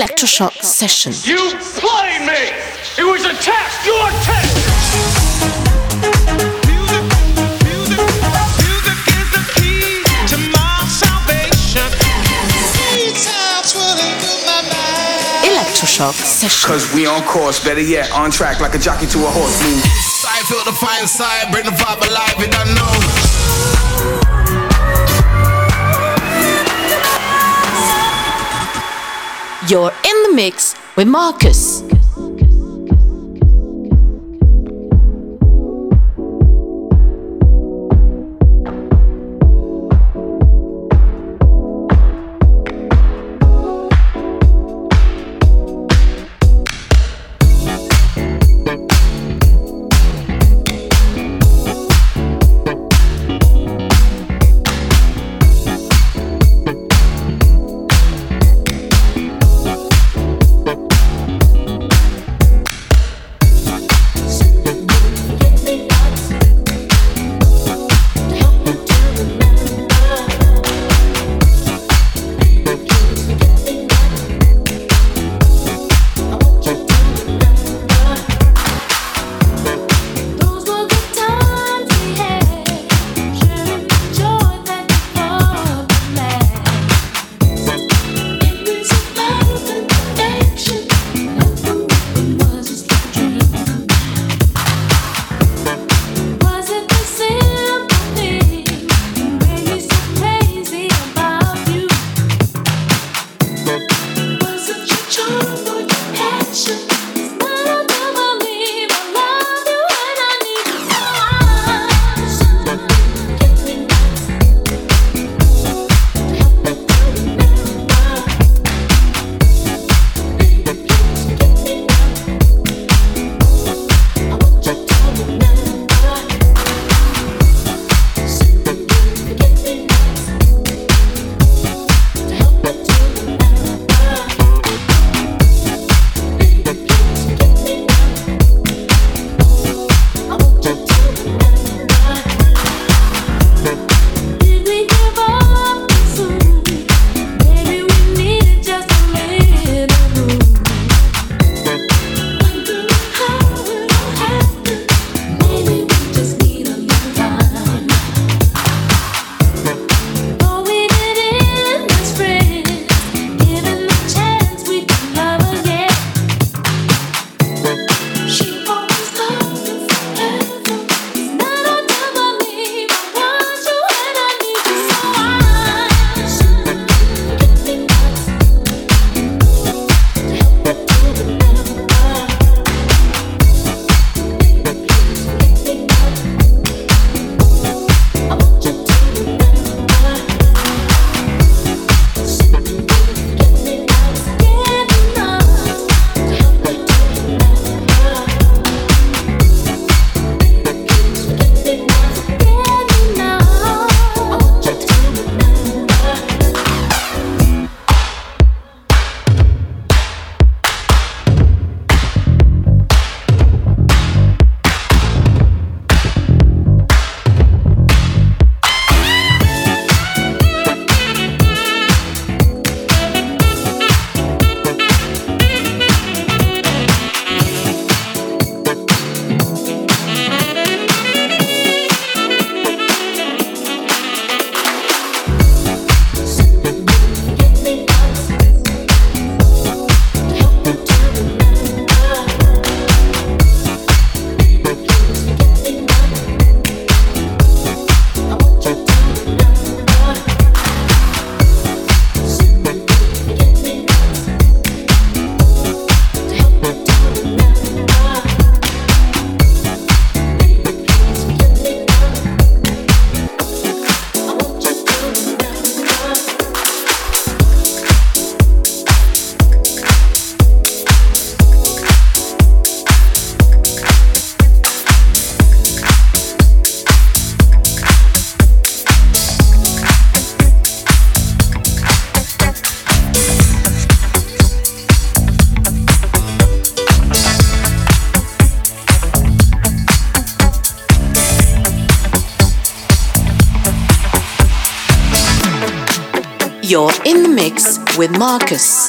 Electroshock Session. You played me! It was a test! Your test! Electroshock Session. Cause we on course, better yet, on track like a jockey to a horse. Move. I feel the fire inside, bring the vibe alive, and I know. You're in the mix with Marcus. You're in the mix with Marcus.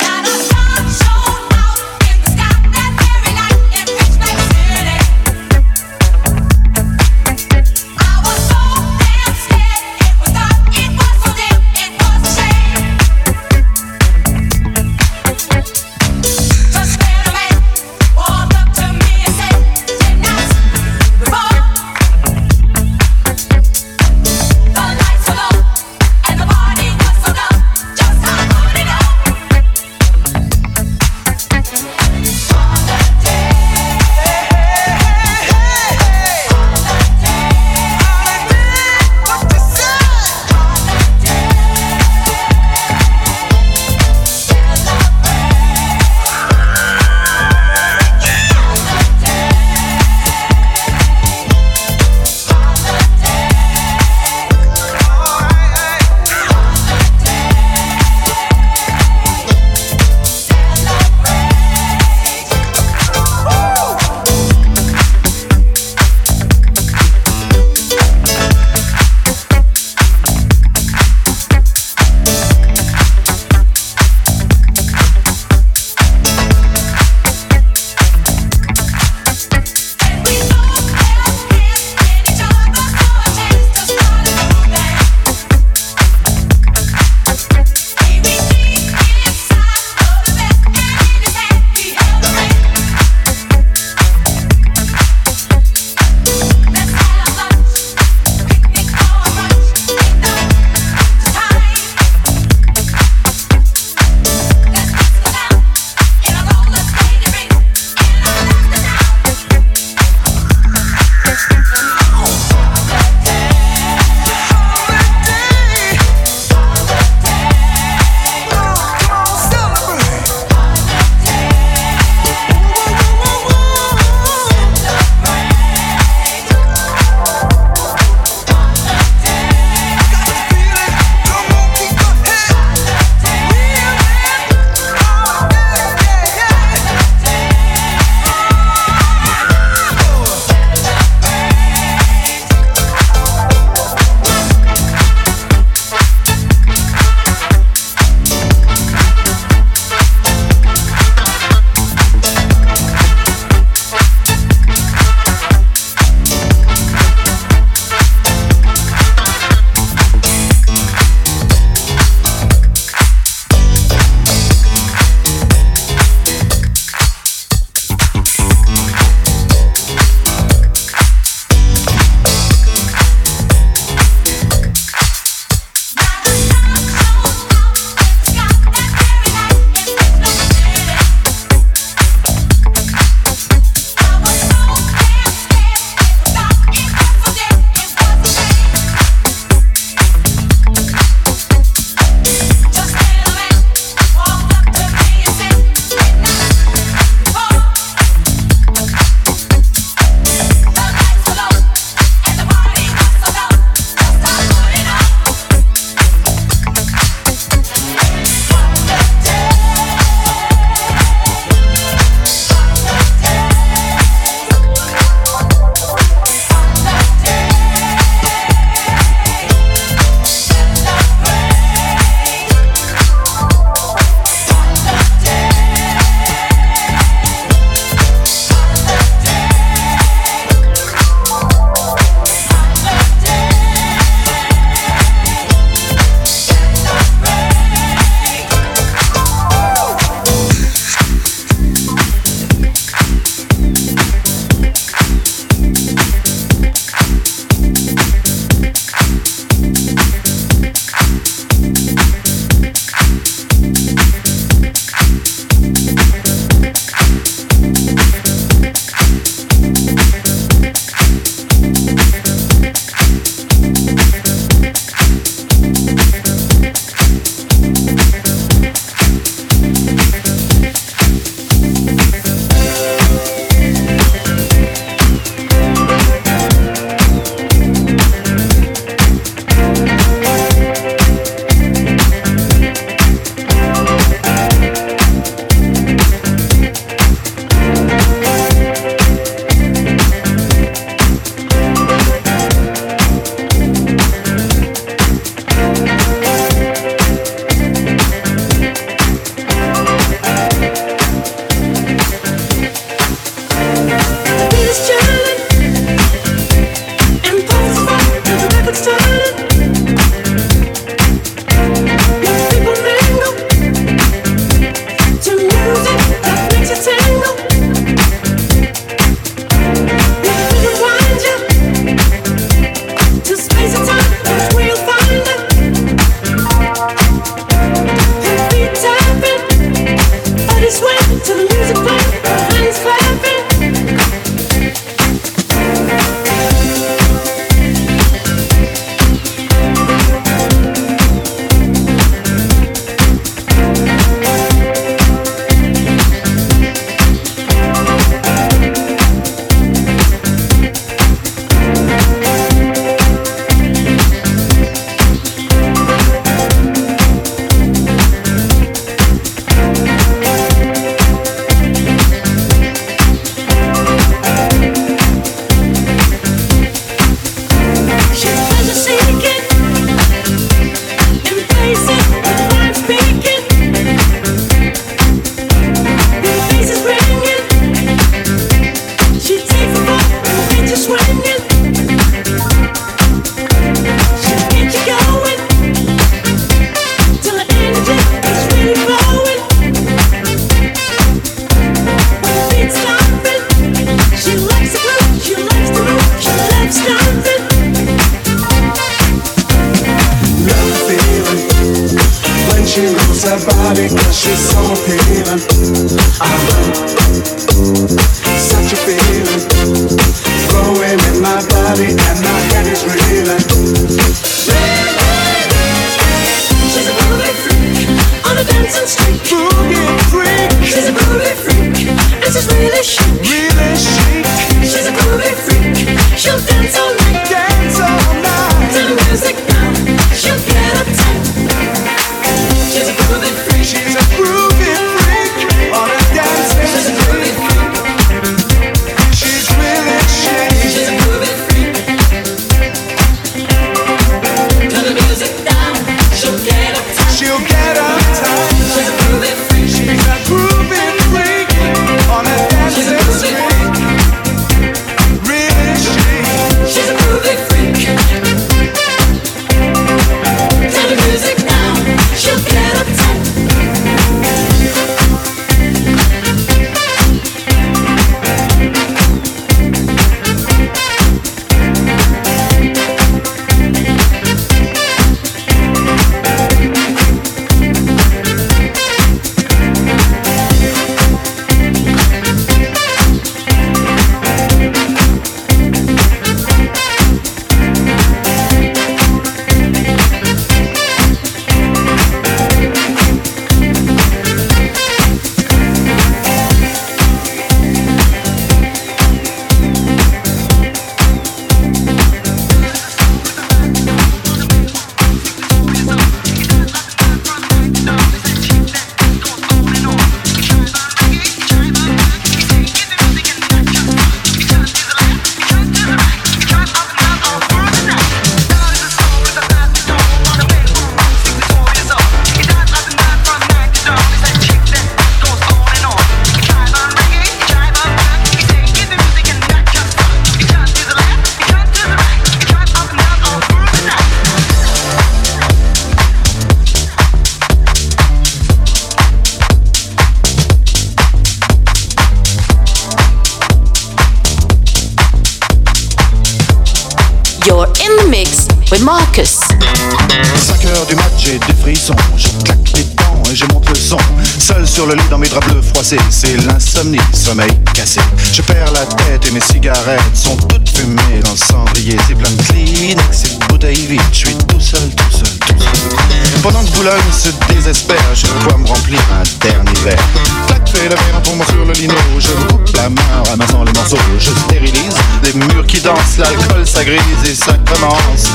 Le dans mes draps bleus froissés, c'est l'insomnie, sommeil cassé. Je perds la tête et mes cigarettes sont toutes fumées dans le cendrier. C'est plein de Kleenex et de bouteilles vides. Je suis tout seul, tout seul, tout seul. Pendant que Boulogne se désespère, je dois me remplir un dernier verre. Clac, fais le verre pour moi sur le lino. Je coupe la main en ramassant les morceaux. Je stérilise les murs qui dansent, l'alcool ça grise et ça commence.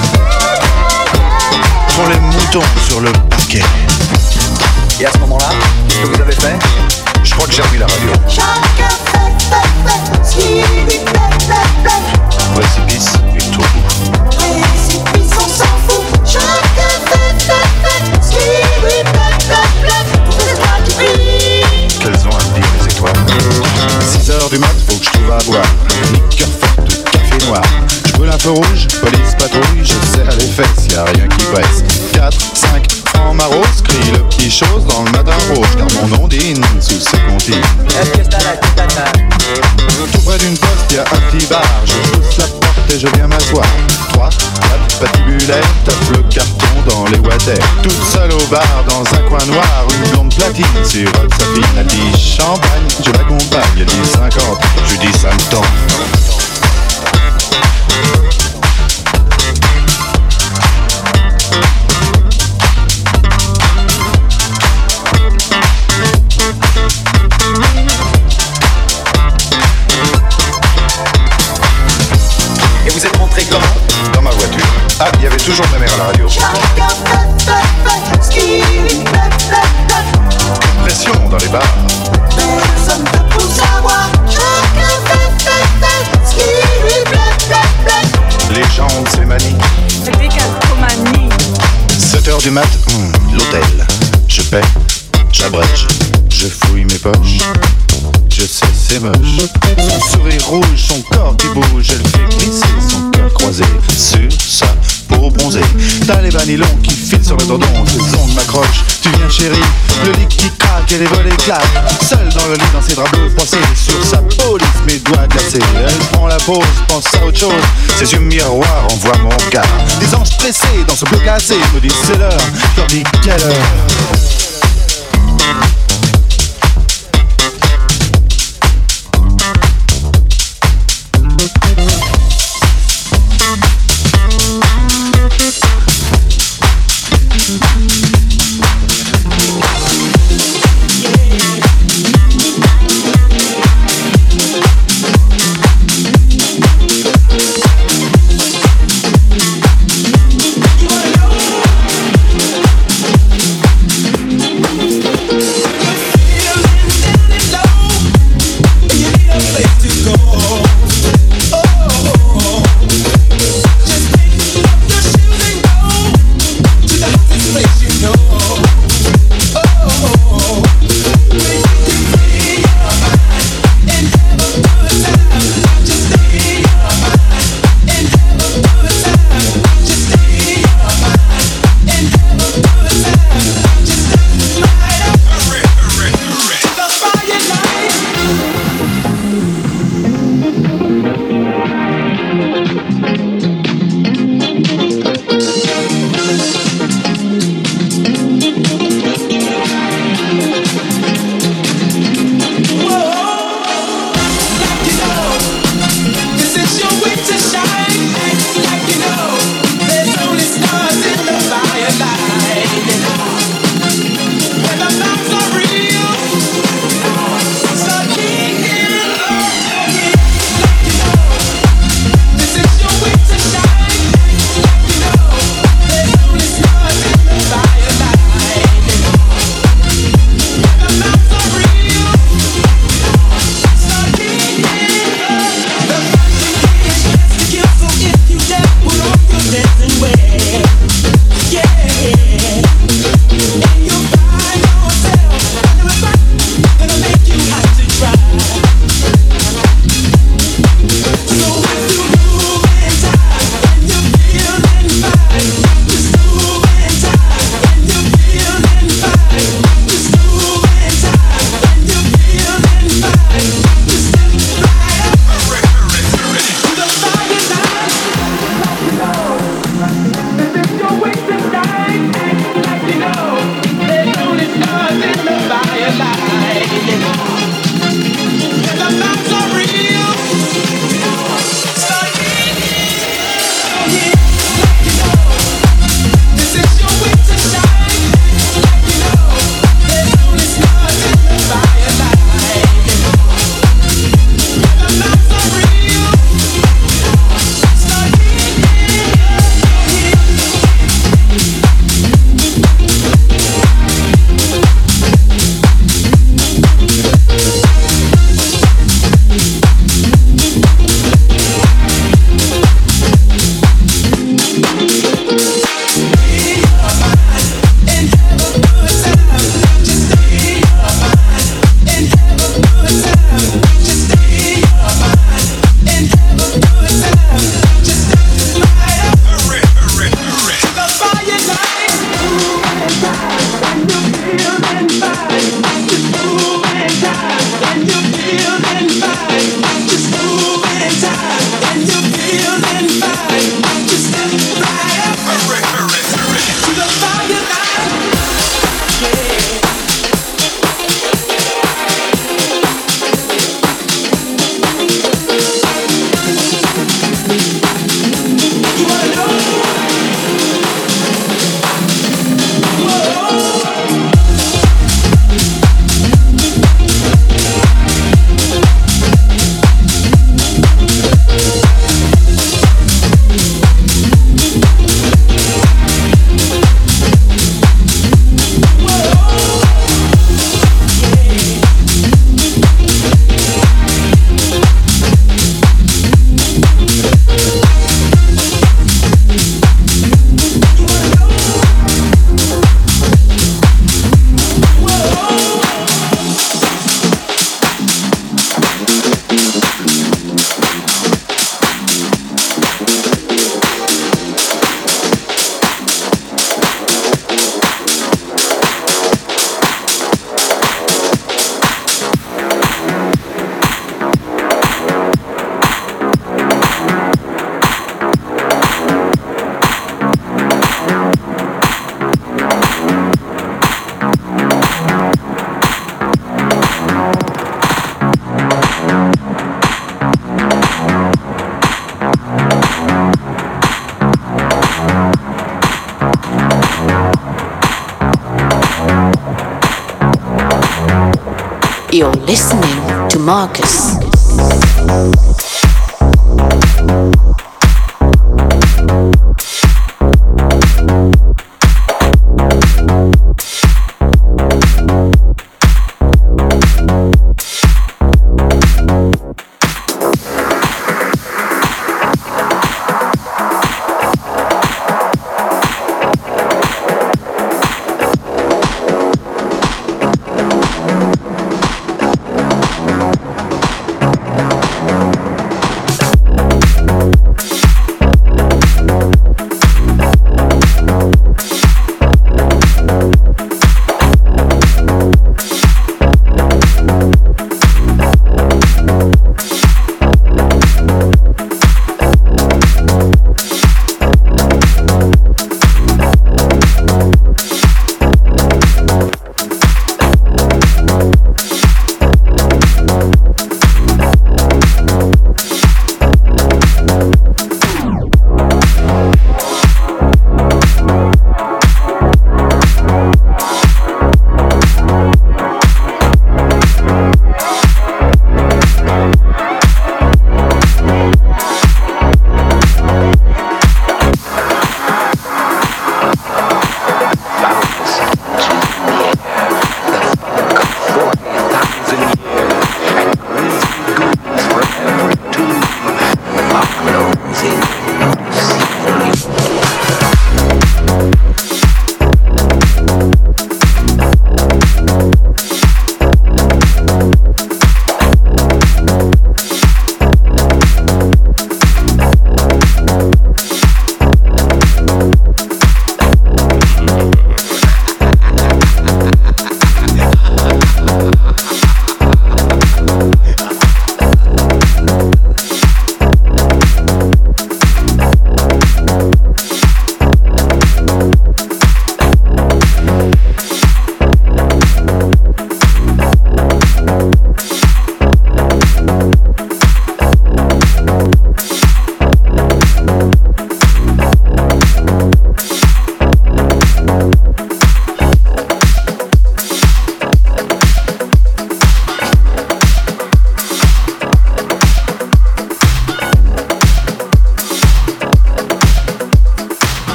Font les moutons sur le parquet. Et à ce moment-là, ce que vous avez fait? Je crois que j'ai remis la radio. Précipice et tout. Qu'elles ont à me dire les étoiles? 6 heures du mat, faut que je trouve à boire Liqueur forte, café noir. Je brûle un feu rouge, police patrouille Je serre les fesses, y a rien qui presse. 4, 5, maros Crie le petit chose dans le matin rouge Car mon ondine sous ses comptines. Tout près d'une poste, y a un petit bar. Je pousse la porte et je viens m'asseoir. 3, 4, patibulaire Tape le carton dans les water Toute seule au bar, dans un coin noir Une blonde platine sur sa fille Elle dit champagne, je l'accompagne. Elle dit 50, je lui dis ça me tente toujours ma mère à la radio Pause, pense à autre chose. Ses yeux miroirs envoient mon regard. Des anges pressés dans ce bleu cassé me disent c'est l'heure. Dis quelle heure?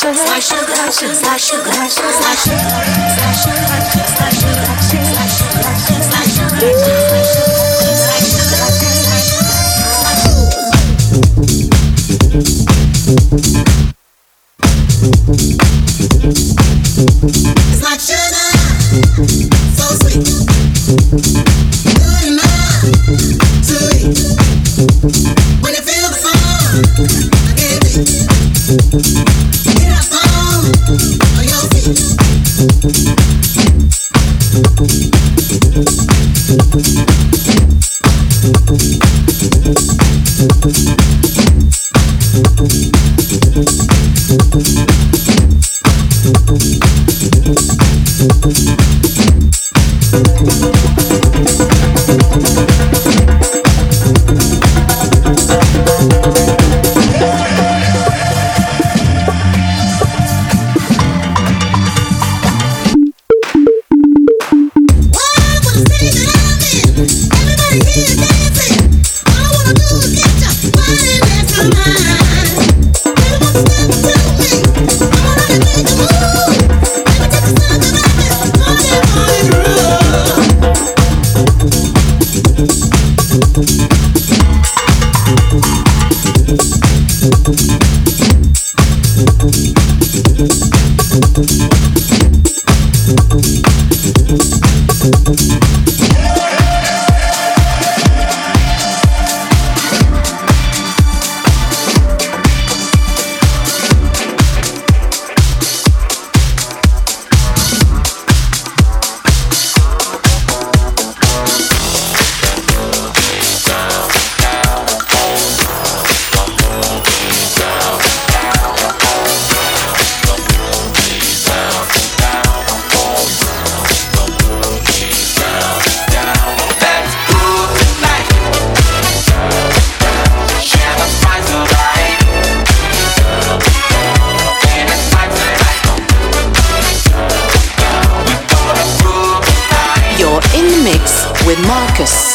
sugar, slice sugar, slice sugar, slice sugar, slice sugar, slice sugar, slice sugar, slice sugar, slice sugar, slice sugar, slice sugar, Marcus.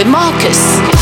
With Marcus.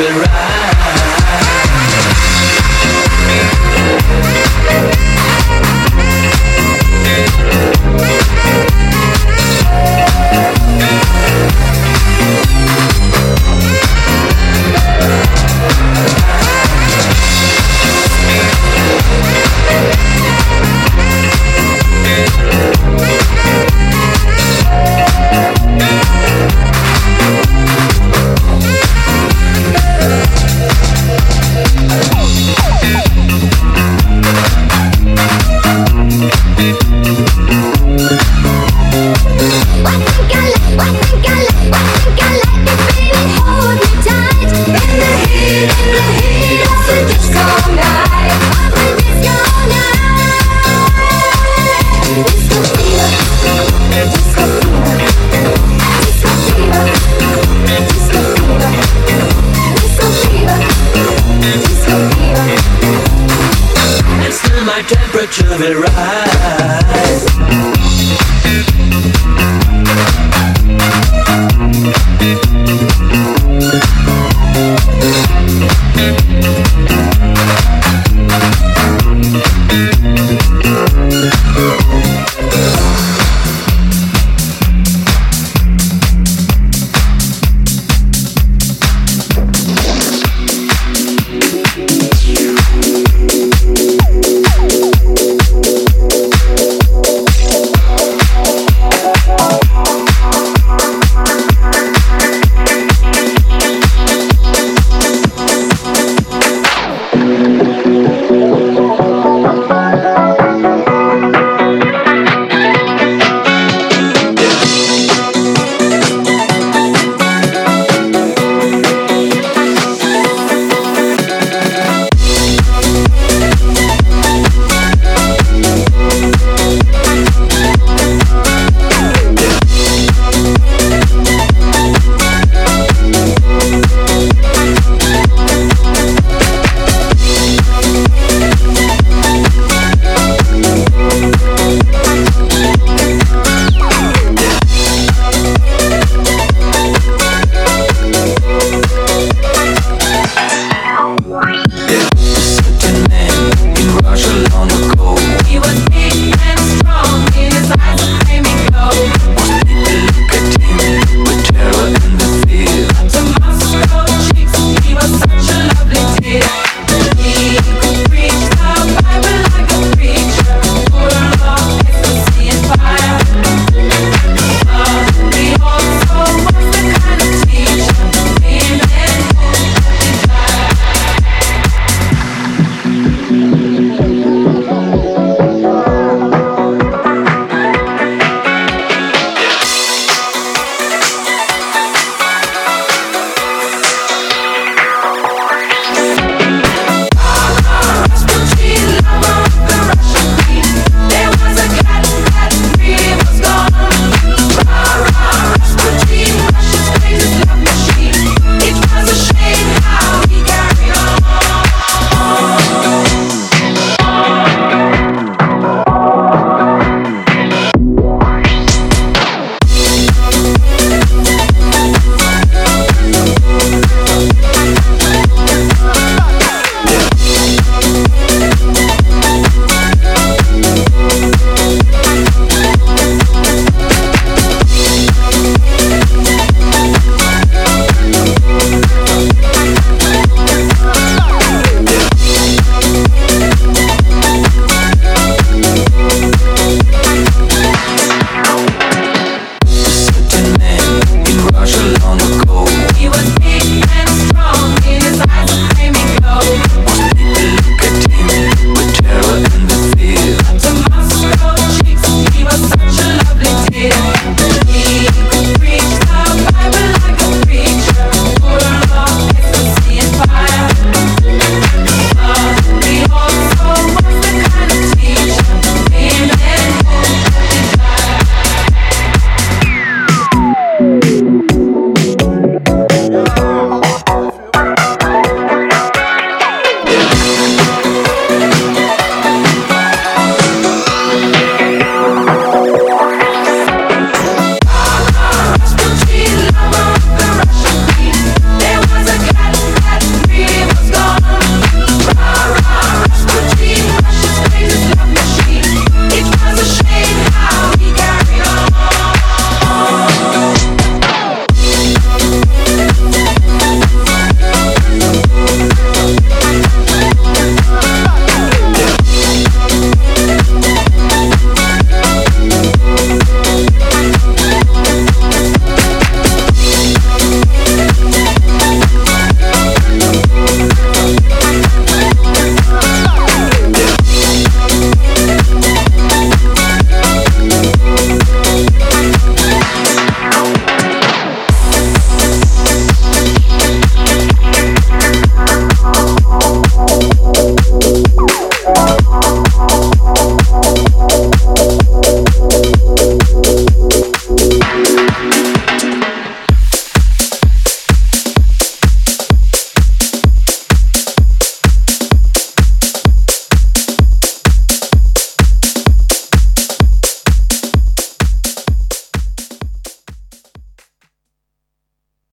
the right